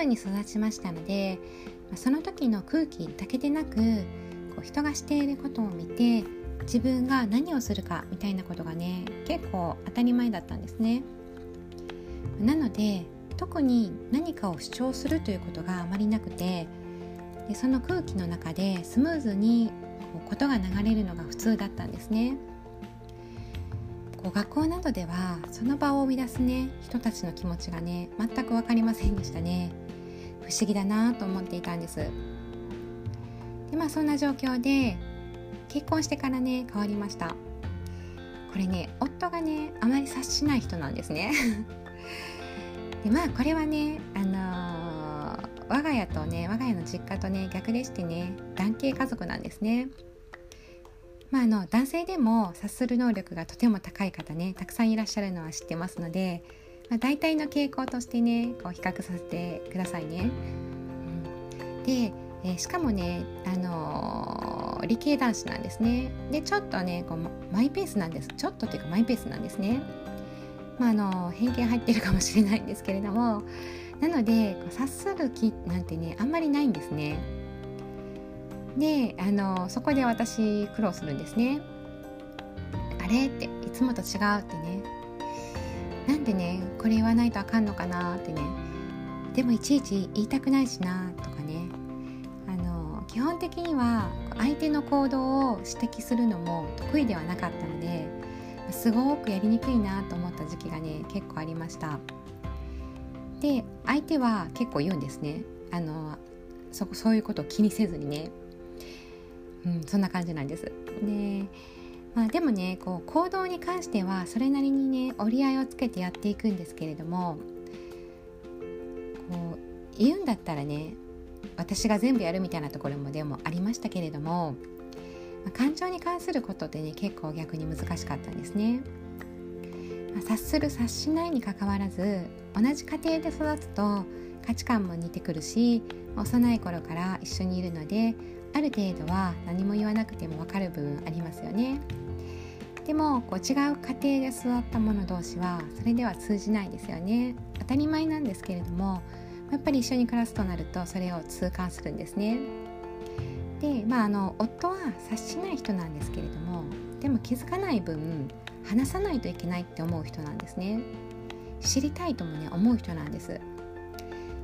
風に育ちましたのでその時の空気だけでなくこう人がしていることを見て自分が何をするかみたいなことがね結構当たり前だったんですね。なので特に何かを主張するということがあまりなくてでその空気の中でスムーズにこうことが流れるのが普通だったんですね。こう学校などではその場を生み出すね人たちの気持ちがね全く分かりませんでしたね。不思議だなと思っていたんです。でまあそんな状況で結婚してからね変わりました。これね夫がねあまり察しない人なんですね。でまあこれはねあのー、我が家とね我が家の実家とね逆でしてね男系家族なんですね。まあ、あの男性でも察する能力がとても高い方ねたくさんいらっしゃるのは知ってますので、まあ、大体の傾向としてねこう比較させてくださいね。うん、で、えー、しかもね、あのー、理系男子なんですね。でちょっとねこうマイペースなんですちょっとというかマイペースなんですね。まあ、あの偏見入ってるかもしれないんですけれどもなのでこう察する気なんてねあんまりないんですね。であのそこで私苦労するんですね。あれっていつもと違うってねなんでねこれ言わないとあかんのかなってね。でもいちいち言いたくないしなとかね。あの基本的には相手の行動を指摘するのも得意ではなかったのですごくやりにくいなと思った時期がね結構ありました。で相手は結構言うんですね。あのそそういうことを気にせずにね。うん、そんな感じなんです。でまあ、でもねこう行動に関してはそれなりにね折り合いをつけてやっていくんですけれどもこう言うんだったらね私が全部やるみたいなところもでもありましたけれども、まあ、感情に関することってね結構逆に難しかったんですね。まあ、察する察しないにかかわらず同じ家庭で育つと価値観も似てくるし幼い頃から一緒にいるのである程度は何も言わなくても分かる部分ありますよね。でもこう違う家庭で育った者同士はそれでは通じないですよね。当たり前なんですけれどもやっぱり一緒に暮らすとなるとそれを痛感するんですね。でまああの夫は察しない人なんですけれどもでも気づかない分話さないといけないって思う人なんですね。知りたいともね思う人なんです。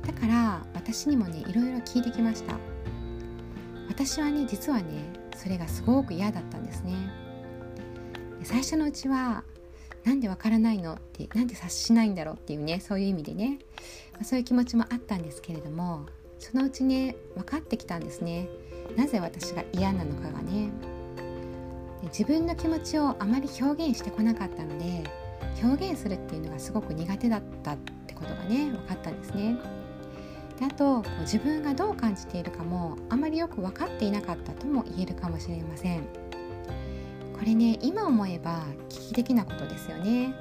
だから私にもねいろいろ聞いてきました。私はね実はねそれがすごく嫌だったんですね。最初のうちはなんでわからないのってなんで察しないんだろうっていうねそういう意味でね、ま、そういう気持ちもあったんですけれどもそのうちね分かってきたんですね。なぜ私が嫌なのかがね。自分の気持ちをあまり表現してこなかったので表現するっていうのがすごく苦手だったってことがね分かったんですね。であとこう自分がどう感じているかもあまりよく分かっていなかったとも言えるかもしれません。これね今思えば危機的なことですよね。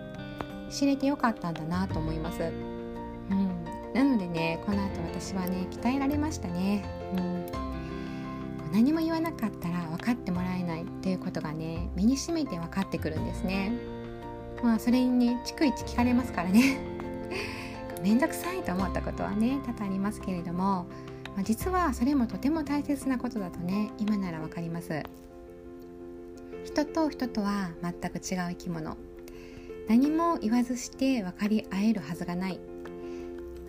知れてよかったんだなと思います。うん。なのでねこの後私はね鍛えられましたね。うん。何も言わなかったら分かってもらえないということがね身にしめて分かってくるんですね。まあそれにね逐一聞かれますからね。面倒くさいと思ったことはね多々ありますけれども、まあ、実はそれもとても大切なことだとね今なら分かります。人と人とは全く違う生き物。何も言わずして分かり合えるはずがない。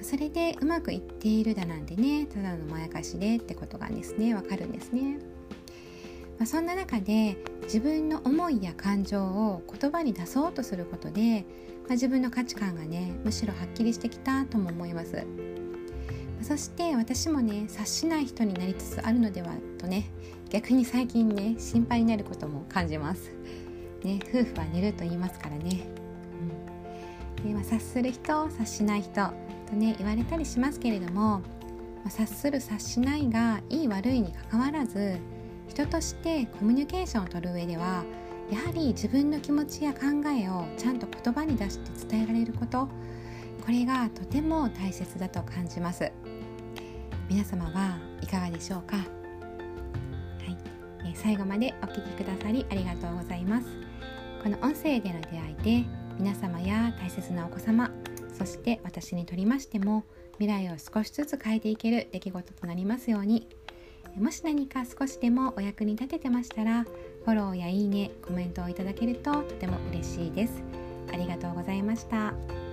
それでうまくいっているだなんてねただのまやかしでってことがですねわかるんですね、まあ、そんな中で自分の思いや感情を言葉に出そうとすることでまあ、自分の価値観がねむしろはっきりしてきたとも思います。そして私もね察しない人になりつつあるのではとね逆に最近ね心配になることも感じます。ね夫婦は寝ると言いますからね、うん。でまあ、察する人察しない人とね言われたりしますけれども、まあ、察する察しないがいい悪いにかかわらず人としてコミュニケーションをとる上ではやはり自分の気持ちや考えをちゃんと言葉に出して伝えられることこれがとても大切だと感じます。皆様はいかがでしょうか？はい、え最後までお聴きくださりありがとうございます。この音声での出会いで皆様や大切なお子様そして私にとりましても未来を少しずつ変えていける出来事となりますようにもし何か少しでもお役に立ててましたらフォローやいいねコメントをいただけるととても嬉しいですありがとうございました。